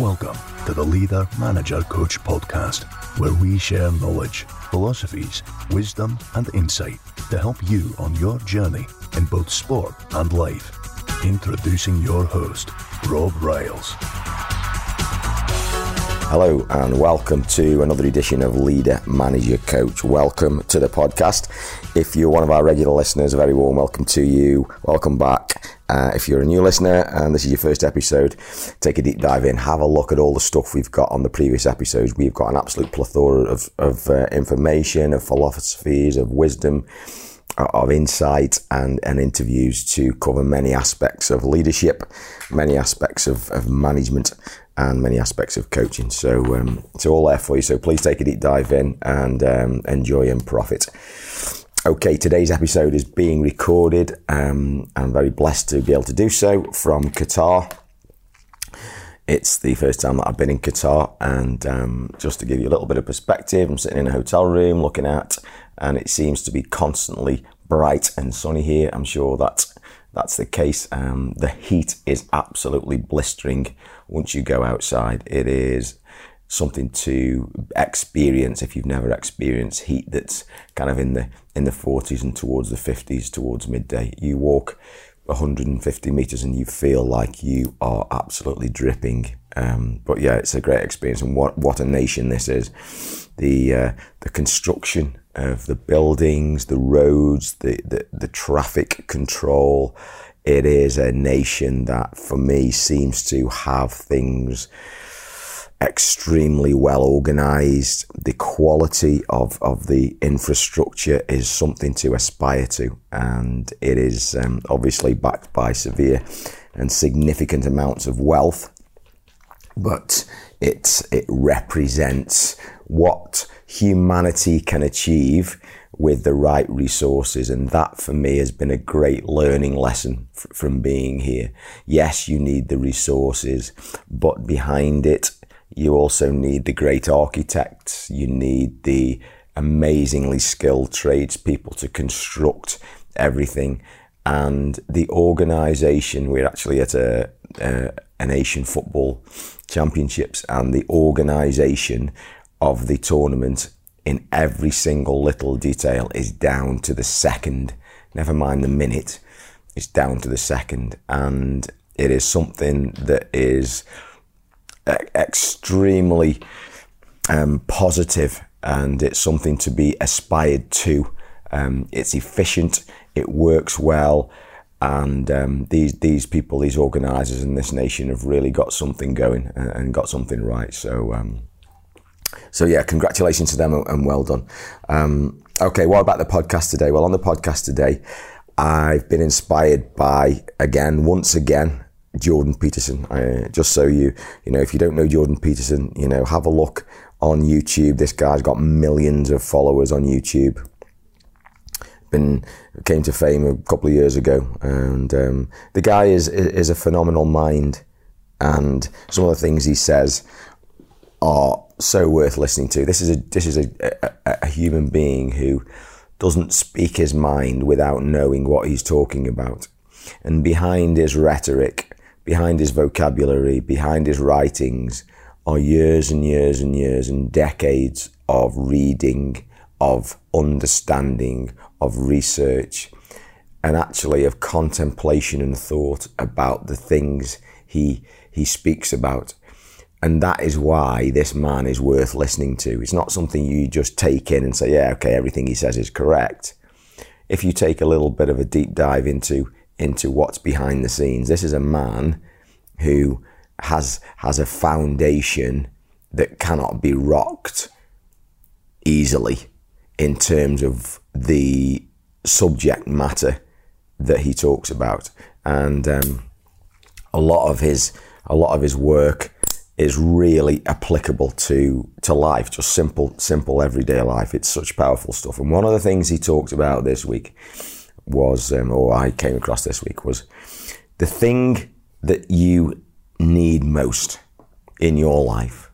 Welcome to the Leader Manager Coach podcast, where we share knowledge, philosophies, wisdom, and insight to help you on your journey in both sport and life. Introducing your host, Rob Ryles. Hello and welcome to another edition of Leader Manager Coach. Welcome to the podcast. If you're one of our regular listeners, a very warm welcome to you. Welcome back. Uh, if you're a new listener and this is your first episode, take a deep dive in, have a look at all the stuff we've got on the previous episodes. We've got an absolute plethora of, of uh, information, of philosophies, of wisdom, uh, of insight, and, and interviews to cover many aspects of leadership, many aspects of, of management, and many aspects of coaching. So um, it's all there for you. So please take a deep dive in and um, enjoy and profit. Okay, today's episode is being recorded. Um, I'm very blessed to be able to do so from Qatar. It's the first time that I've been in Qatar, and um, just to give you a little bit of perspective, I'm sitting in a hotel room looking out, and it seems to be constantly bright and sunny here. I'm sure that that's the case. Um, the heat is absolutely blistering once you go outside. It is something to experience if you've never experienced heat that's kind of in the in the 40s and towards the 50s towards midday. You walk 150 meters and you feel like you are absolutely dripping. Um, but yeah it's a great experience. And what what a nation this is. The uh, the construction of the buildings the roads the, the the traffic control. It is a nation that for me seems to have things extremely well organized. The quality of, of the infrastructure is something to aspire to, and it is um, obviously backed by severe and significant amounts of wealth. But it, it represents what humanity can achieve with the right resources. And that for me has been a great learning lesson f- from being here. Yes, you need the resources, but behind it you also need the great architects. You need the amazingly skilled tradespeople to construct everything. And the organisation, we're actually at a, a, an Asian football championships, and the organisation of the tournament in every single little detail is down to the second. Never mind the minute, it's down to the second. And it is something that is extremely um, positive and it's something to be aspired to. Um, it's efficient, it works well, and um, these these people, these organisers in this nation, have really got something going and, and got something right. So, um, so yeah, congratulations to them and well done. Um, okay, what about the podcast today? Well, on the podcast today, I've been inspired by again, once again, Jordan Peterson. Just so you, you know, if you don't know Jordan Peterson, you know, have a look on YouTube. This guy's got millions of followers on YouTube. Been came to fame a couple of years ago, and um, the guy is is a phenomenal mind, and some of the things he says are so worth listening to. This is a this is a, a, a human being who doesn't speak his mind without knowing what he's talking about, and behind his rhetoric behind his vocabulary, behind his writings, are years and years and years and decades of reading, of understanding, of research, and actually of contemplation and thought about the things he he speaks about. And that is why this man is worth listening to. It's not something you just take in and say, yeah, okay, everything he says is correct. If you take a little bit of a deep dive into into what's behind the scenes. This is a man who has has a foundation that cannot be rocked easily in terms of the subject matter that he talks about, and um, a lot of his a lot of his work is really applicable to to life, just simple simple everyday life. It's such powerful stuff. And one of the things he talked about this week was, um, or I came across this week, was the thing that you need most in your life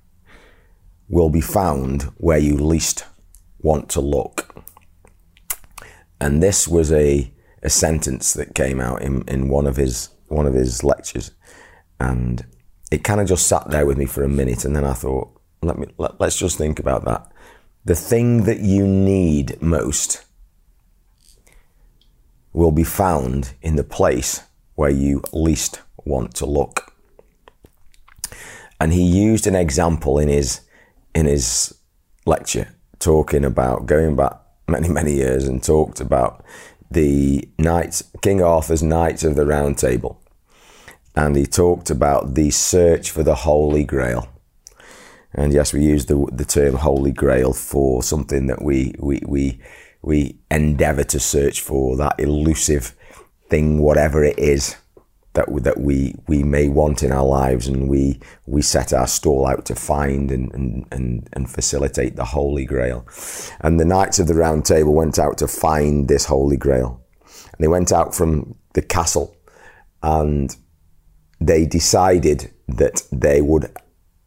will be found where you least want to look. And this was a, a sentence that came out in, in one of his one of his lectures. And it kind of just sat there with me for a minute, and then I thought, let me let, let's just think about that. The thing that you need most will be found in the place where you least want to look. And he used an example in his in his lecture talking about going back many many years and talked about the knights King Arthur's Knights of the Round Table. And he talked about the search for the Holy Grail. And yes, we use the the term Holy Grail for something that we we we we endeavor to search for that elusive thing, whatever it is that that we we may want in our lives, and we we set our stall out to find and and and, and facilitate the Holy Grail. And the Knights of the Round Table went out to find this Holy Grail, and they went out from the castle, and they decided that they would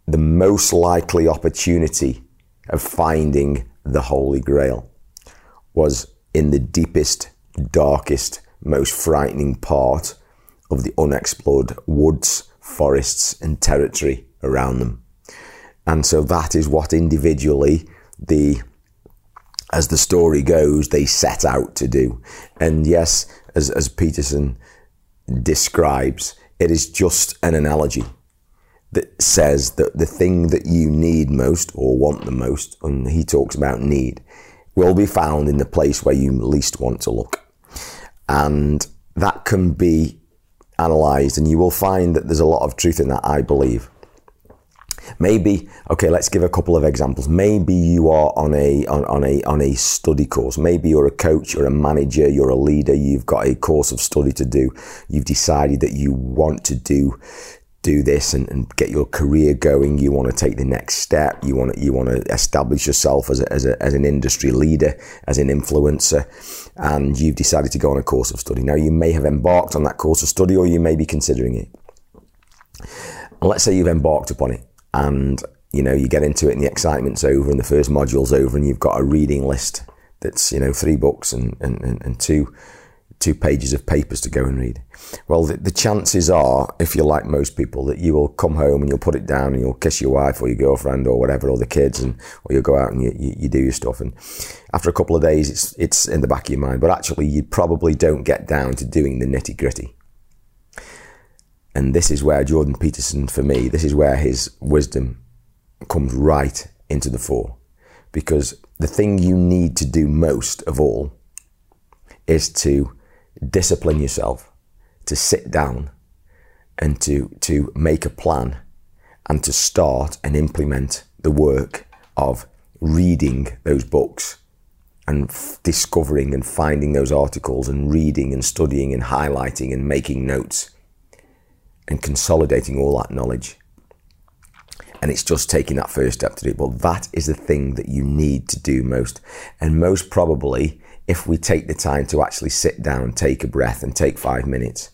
the most likely opportunity of finding the Holy Grail was in the deepest, darkest, most frightening part of the unexplored woods, forests, and territory around them. And so that is what individually the as the story goes, they set out to do. And yes, as, as Peterson describes, it is just an analogy that says that the thing that you need most or want the most, and he talks about need, will be found in the place where you least want to look. And that can be analyzed, and you will find that there's a lot of truth in that, I believe. Maybe, okay, let's give a couple of examples. Maybe you are on a, on, on, a, on a study course. Maybe you're a coach, you're a manager, you're a leader, you've got a course of study to do. You've decided that you want to do do this and, and, get your career going. You want to take the next step. You want to, you want to establish yourself as, a, as, a, as an industry leader, as an influencer, and you've decided to go on a course of study. Now, you may have embarked on that course of study or you may be considering it. And let's say you've embarked upon it and, you know, you get into it and the excitement's over and the first module's over and you've got a reading list that's, you know, three books and, and, and, and two two pages of papers to go and read. Well, the, the, chances are, if you're like most people, that you will come home and you'll put it down and you'll kiss your wife or your girlfriend or whatever, or the kids, and or you'll go out and you, you, you do your stuff. And after a couple of days, it's it's in the back of your mind. But actually, you probably don't get down to doing the nitty gritty. And this is where Jordan Peterson, for me, this is where his wisdom comes right into the fore. Because the thing you need to do most of all is to discipline yourself to sit down and to, to make a plan and to start and implement the work of reading those books and f- discovering and finding those articles and reading and studying and highlighting and making notes and consolidating all that knowledge. And it's just taking that first step to do it. Well, that is the thing that you need to do most. And most probably, if we take the time to actually sit down, take a breath, and take five minutes.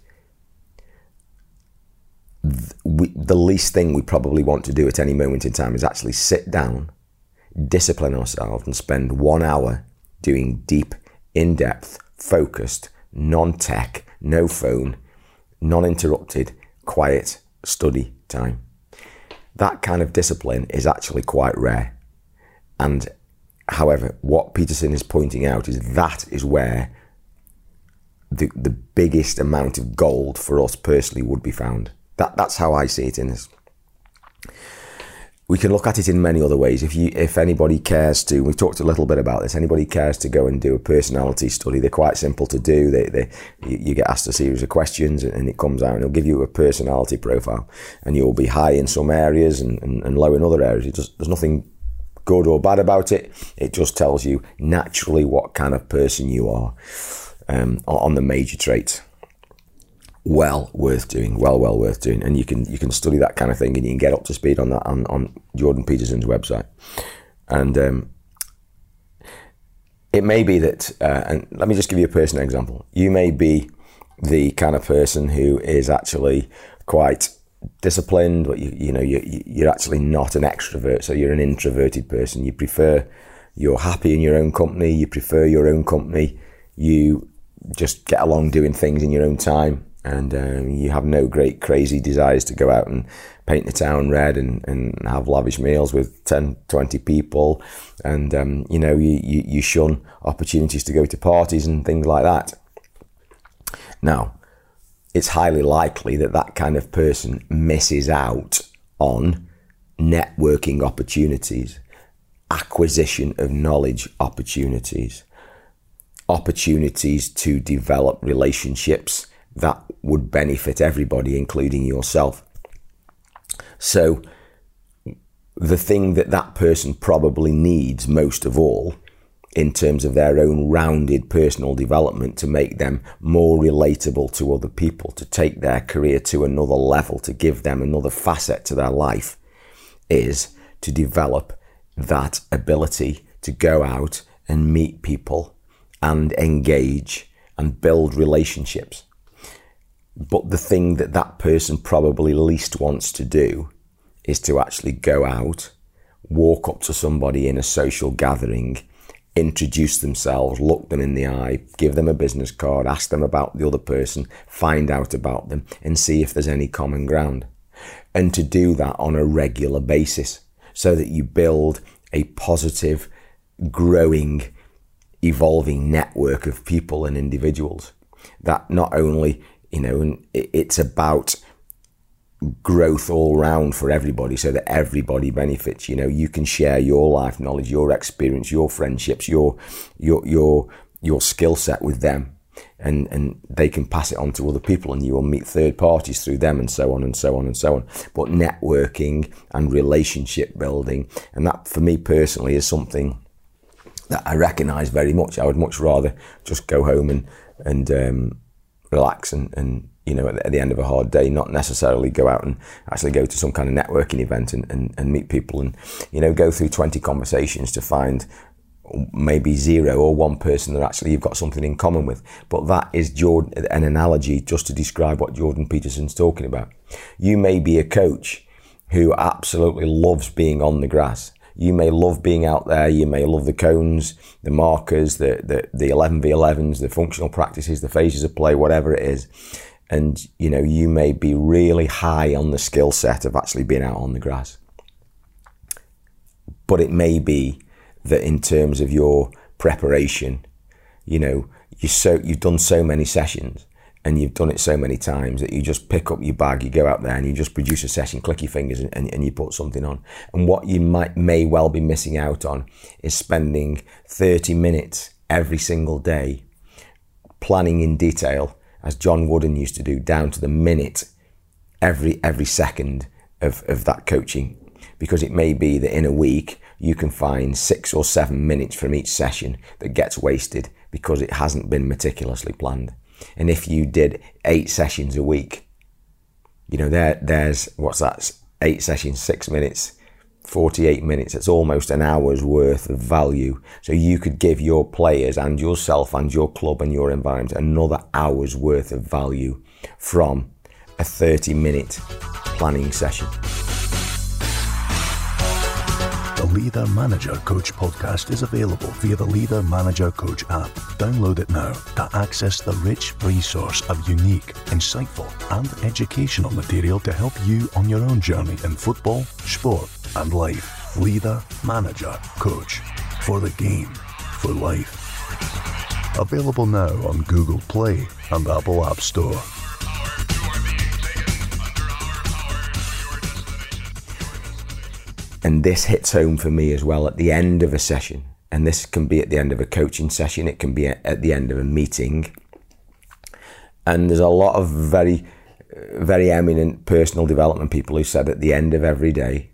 We, the least thing we probably want to do at any moment in time is actually sit down, discipline ourselves, and spend one hour doing deep, in depth, focused, non tech, no phone, non interrupted, quiet study time. That kind of discipline is actually quite rare. And However, what Peterson is pointing out is that is where the, the biggest amount of gold for us personally would be found. That, that's how I see it in this. We can look at it in many other ways. If you, if anybody cares to, we've talked a little bit about this. Anybody cares to go and do a personality study? They're quite simple to do. They, they, you get asked a series of questions, and it comes out, and it'll give you a personality profile, and you'll be high in some areas and, and, and low in other areas. Just, there's nothing good or bad about it. It just tells you naturally what kind of person you are um, on the major traits. Well worth doing, well, well worth doing, and you can you can study that kind of thing, and you can get up to speed on that on, on Jordan Peterson's website. And um, it may be that, uh, and let me just give you a personal example. You may be the kind of person who is actually quite disciplined, but you, you know, you, you're actually not an extrovert, so you're an introverted person. You prefer, you're happy in your own company, you prefer your own company, you just get along doing things in your own time. and um, you have no great crazy desires to go out and paint the town red and, and have lavish meals with 10, 20 people. And, um, you know, you, you, you shun opportunities to go to parties and things like that. Now, it's highly likely that that kind of person misses out on networking opportunities, acquisition of knowledge opportunities, opportunities to develop relationships that would benefit everybody, including yourself. So, the thing that that person probably needs most of all in terms of their own rounded personal development to make them more relatable to other people, to take their career to another level, to give them another facet to their life, is to develop that ability to go out and meet people and engage and build relationships. But the thing that that person probably least wants to do is to actually go out, walk up to somebody in a social gathering, introduce themselves, look them in the eye, give them a business card, ask them about the other person, find out about them, and see if there's any common ground. And to do that on a regular basis so that you build a positive, growing, evolving network of people and individuals that not only you know, it's about growth all round for everybody so that everybody benefits you know? You can share your life knowledge your experience your friendships your your your your skill set with them and and they can pass it on to other people and you will meet third parties through them and so on and so on and so on. But networking and relationship building and that for me personally is something that I recognize very much. I would much rather just go home and and um, relax and, and you know, at the end of a hard day, not necessarily go out and actually go to some kind of networking event and, and, and meet people and, you know, go through 20 conversations to find maybe zero or one person that actually you've got something in common with. But that is Jordan, an analogy just to describe what Jordan Peterson's talking about. You may be a coach who absolutely loves being on the grass you may love being out there. You may love the cones, the markers, the, the, the 11v11s, the functional practices, the phases of play, whatever it is. And, you know, you may be really high on the skill set of actually being out on the grass. But it may be that in terms of your preparation, you know, you so, you've done so many sessions and you've done it so many times that you just pick up your bag, you go out there and you just produce a session, click your fingers and, and, and, you put something on. And what you might may well be missing out on is spending 30 minutes every single day planning in detail, as John Wooden used to do, down to the minute, every every second of, of that coaching. Because it may be that in a week you can find six or seven minutes from each session that gets wasted because it hasn't been meticulously planned. And if you did eight sessions a week, you know, there, there's what's that? Eight sessions, six minutes, 48 minutes. It's almost an hour's worth of value. So you could give your players and yourself and your club and your environment another hour's worth of value from a 30 minute planning session. The Leader Manager Coach podcast is available via the Leader Manager Coach app. Download it now to access the rich resource of unique, insightful, and educational material to help you on your own journey in football, sport, and life. Leader Manager Coach for the game, for life. Available now on Google Play and Apple App Store. And this hits home for me as well at the end of a session. And this can be at the end of a coaching session, it can be at the end of a meeting. And there's a lot of very, very eminent personal development people who said at the end of every day,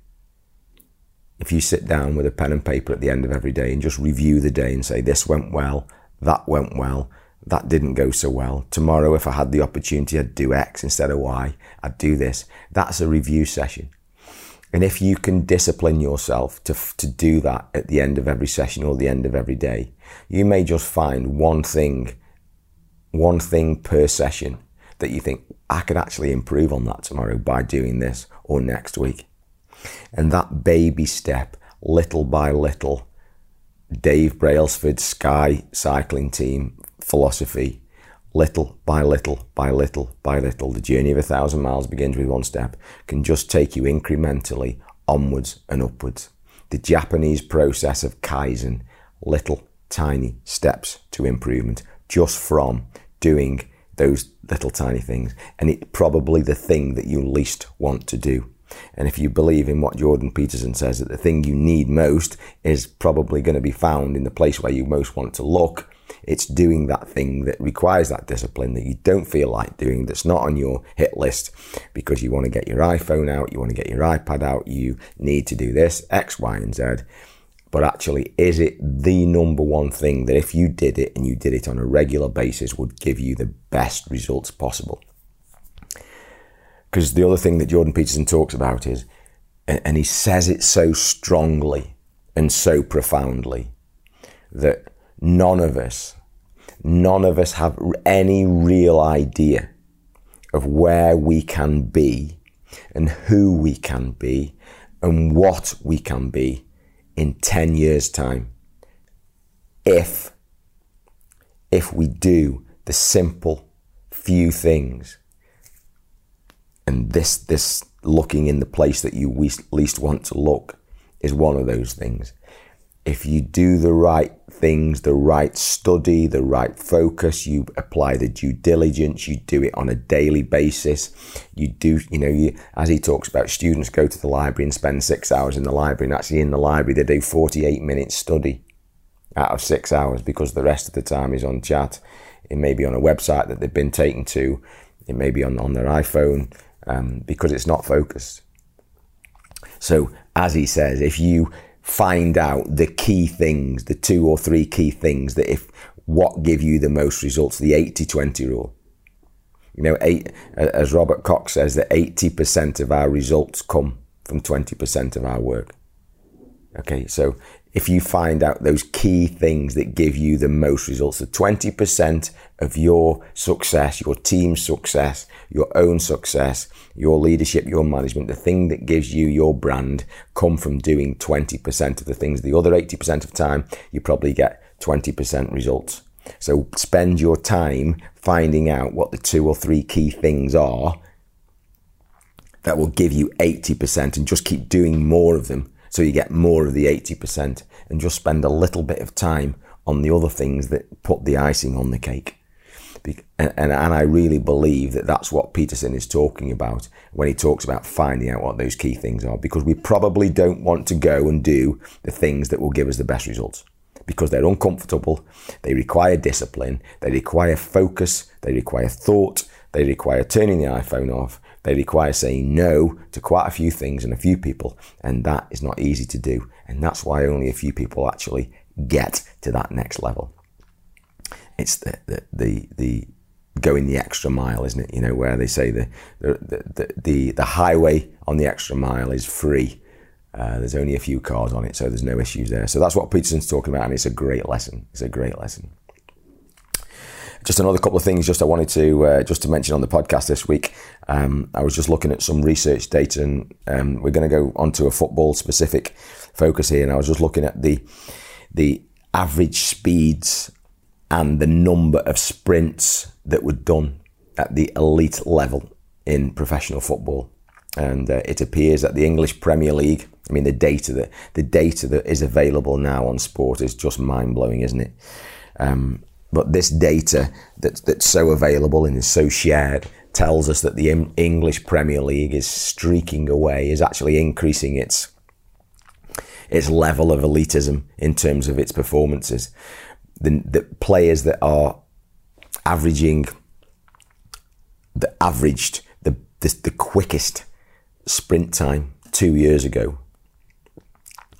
if you sit down with a pen and paper at the end of every day and just review the day and say, this went well, that went well, that didn't go so well. Tomorrow, if I had the opportunity, I'd do X instead of Y, I'd do this. That's a review session. And if you can discipline yourself to, to do that at the end of every session or the end of every day, you may just find one thing, one thing per session that you think, I could actually improve on that tomorrow by doing this or next week. And that baby step, little by little, Dave Brailsford Sky cycling team philosophy, little by little by little by little. The journey of a thousand miles begins with one step, can just take you incrementally onwards and upwards. The Japanese process of Kaizen, little tiny steps to improvement, just from doing those little tiny things. And it's probably the thing that you least want to do. And if you believe in what Jordan Peterson says, that the thing you need most is probably going to be found in the place where you most want to look, it's doing that thing that requires that discipline that you don't feel like doing, that's not on your hit list because you want to get your iPhone out, you want to get your iPad out, you need to do this, X, Y, and Z. But actually, is it the number one thing that if you did it and you did it on a regular basis would give you the best results possible? Because the other thing that Jordan Peterson talks about is, and he says it so strongly and so profoundly, that none of us, none of us have any real idea of where we can be and who we can be and what we can be in 10 years time if if we do the simple few things and this this looking in the place that you least want to look is one of those things if you do the right things, the right study, the right focus, you apply the due diligence, you do it on a daily basis. You do, you know, you, as he talks about, students go to the library and spend six hours in the library, and actually in the library they do 48 minutes study out of six hours because the rest of the time is on chat. It may be on a website that they've been taken to, it may be on, on their iPhone um, because it's not focused. So, as he says, if you find out the key things, the two or three key things that if what give you the most results, the 80 20 rule. You know, eight, as Robert Cox says, that 80% of our results come from 20% of our work. Okay, so if you find out those key things that give you the most results, the 20% of your success, your team's success, your own success, your leadership, your management, the thing that gives you your brand come from doing 20% of the things. The other 80% of time, you probably get 20% results. So spend your time finding out what the two or three key things are that will give you 80% and just keep doing more of them so you get more of the 80% and just spend a little bit of time on the other things that put the icing on the cake. And, and, and I really believe that that's what Peterson is talking about when he talks about finding out what those key things are, because we probably don't want to go and do the things that will give us the best results because they're uncomfortable, they require discipline, they require focus, they require thought, they require turning the iPhone off, they require saying no to quite a few things and a few people, and that is not easy to do. And that's why only a few people actually get to that next level. It's the the the, the going the extra mile, isn't it? You know, where they say the the the, the, highway on the extra mile is free. Uh, there's only a few cars on it, so there's no issues there. So that's what Peterson's talking about, and it's a great lesson. It's a great lesson. Just another couple of things, just I wanted to uh, just to mention on the podcast this week. Um, I was just looking at some research data, and um, we're going to go onto a football specific focus here. And I was just looking at the the average speeds and the number of sprints that were done at the elite level in professional football. And uh, it appears that the English Premier League, I mean, the data that the data that is available now on sport is just mind blowing, isn't it? Um, but this data that's, that's so available and is so shared tells us that the English Premier League is streaking away, is actually increasing its its level of elitism in terms of its performances. The, the players that are averaging the averaged the, the the quickest sprint time two years ago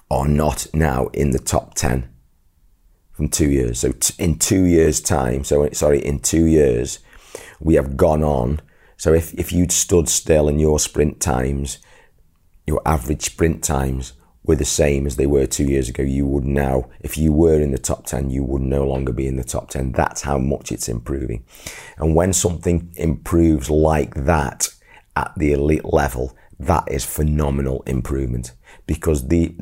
are not now in the top ten from two years. So t- in two years' time, so sorry, in two years, we have gone on. So if, if you'd stood still and your sprint times, your average sprint times were the same as they were two years ago, you would now, if you were in the top 10, you would no longer be in the top 10. That's how much it's improving. And when something improves like that at the elite level, that is phenomenal improvement because the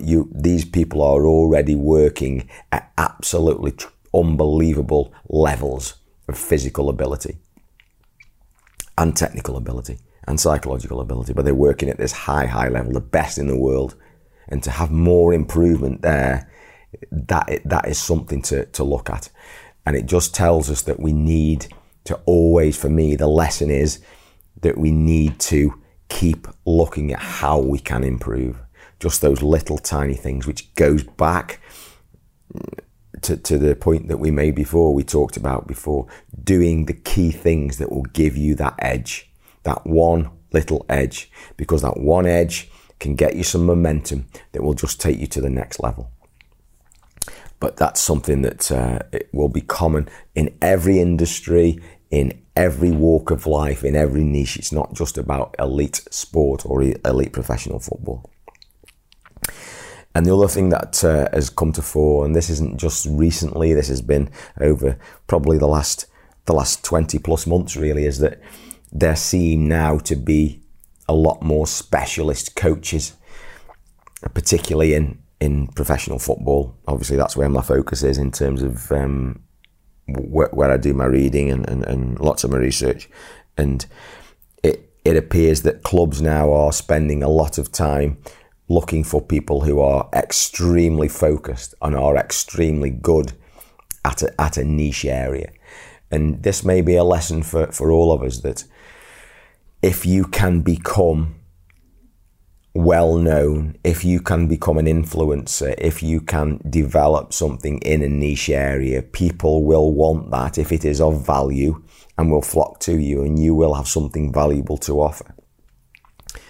you these people are already working at absolutely unbelievable levels of physical ability and technical ability and psychological ability, but they're working at this high, high level, the best in the world. And to have more improvement there, that that is something to, to look at. And it just tells us that we need to always, for me, the lesson is that we need to keep looking at how we can improve. Just those little tiny things, which goes back to, to the point that we made before, we talked about before, doing the key things that will give you that edge, that one little edge, because that one edge can get you some momentum that will just take you to the next level. But that's something that uh, will be common in every industry, in every walk of life, in every niche. It's not just about elite sport or elite professional football. And the other thing that uh, has come to fore, and this isn't just recently, this has been over probably the last the last 20 plus months really, is that there seem now to be a lot more specialist coaches, particularly in, in professional football. Obviously, that's where my focus is in terms of um, where, where, I do my reading and, and, and lots of my research. And it, it appears that clubs now are spending a lot of time looking for people who are extremely focused and are extremely good at a, at a niche area. And this may be a lesson for, for all of us that if you can become well known, if you can become an influencer, if you can develop something in a niche area, people will want that if it is of value and will flock to you and you will have something valuable to offer.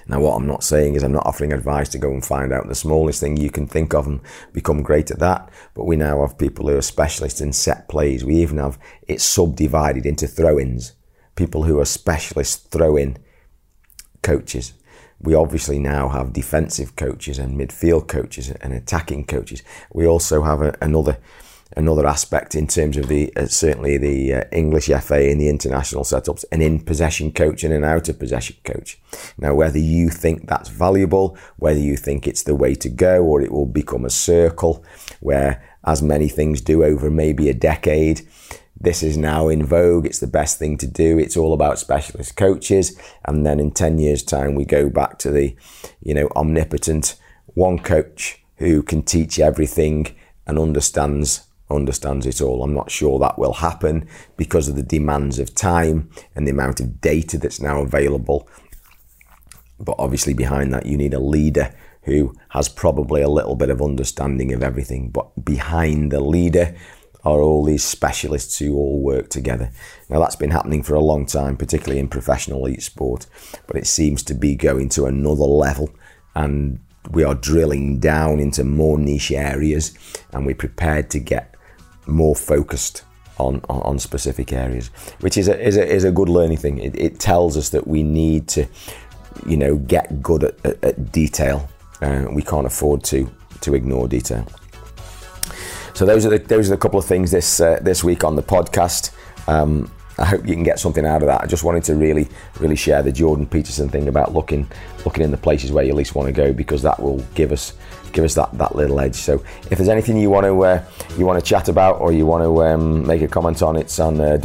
Now, what I'm not saying is I'm not offering advice to go and find out the smallest thing you can think of and become great at that. But we now have people who are specialists in set plays. We even have it subdivided into throw ins. People who are specialist throw in coaches. We obviously now have defensive coaches and midfield coaches and attacking coaches. We also have a, another another aspect in terms of the uh, certainly the uh, English FA and the international setups, an in possession coach and an out of possession coach. Now, whether you think that's valuable, whether you think it's the way to go, or it will become a circle where, as many things do over maybe a decade, this is now in vogue. It's the best thing to do. It's all about specialist coaches. And then in 10 years' time, we go back to the, you know, omnipotent one coach who can teach everything and understands understands it all. I'm not sure that will happen because of the demands of time and the amount of data that's now available. But obviously, behind that, you need a leader who has probably a little bit of understanding of everything. But behind the leader are all these specialists who all work together. Now, that's been happening for a long time, particularly in professional elite sport, but it seems to be going to another level. And we are drilling down into more niche areas and we're prepared to get more focused on, on, specific areas, which is a, is a, is a good learning thing. It, it, tells us that we need to, you know, get good at, at, at detail. Uh, we can't afford to, to ignore detail. So those are the, those are a couple of things this, uh, this week on the podcast. Um, I hope you can get something out of that. I just wanted to really, really share the Jordan Peterson thing about looking, looking in the places where you least want to go because that will give us give us that, that little edge. So if there's anything you want to uh, you want to chat about or you want to um, make a comment on, it's on uh.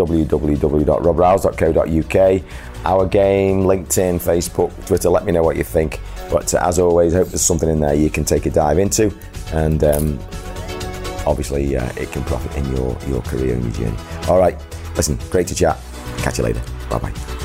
Our game, LinkedIn, Facebook, Twitter. Let me know what you think. But uh, as always, hope there's something in there you can take a dive into, and um, obviously uh, it can profit in your your career and your journey. All right, listen, great to chat. Catch you later. Bye bye.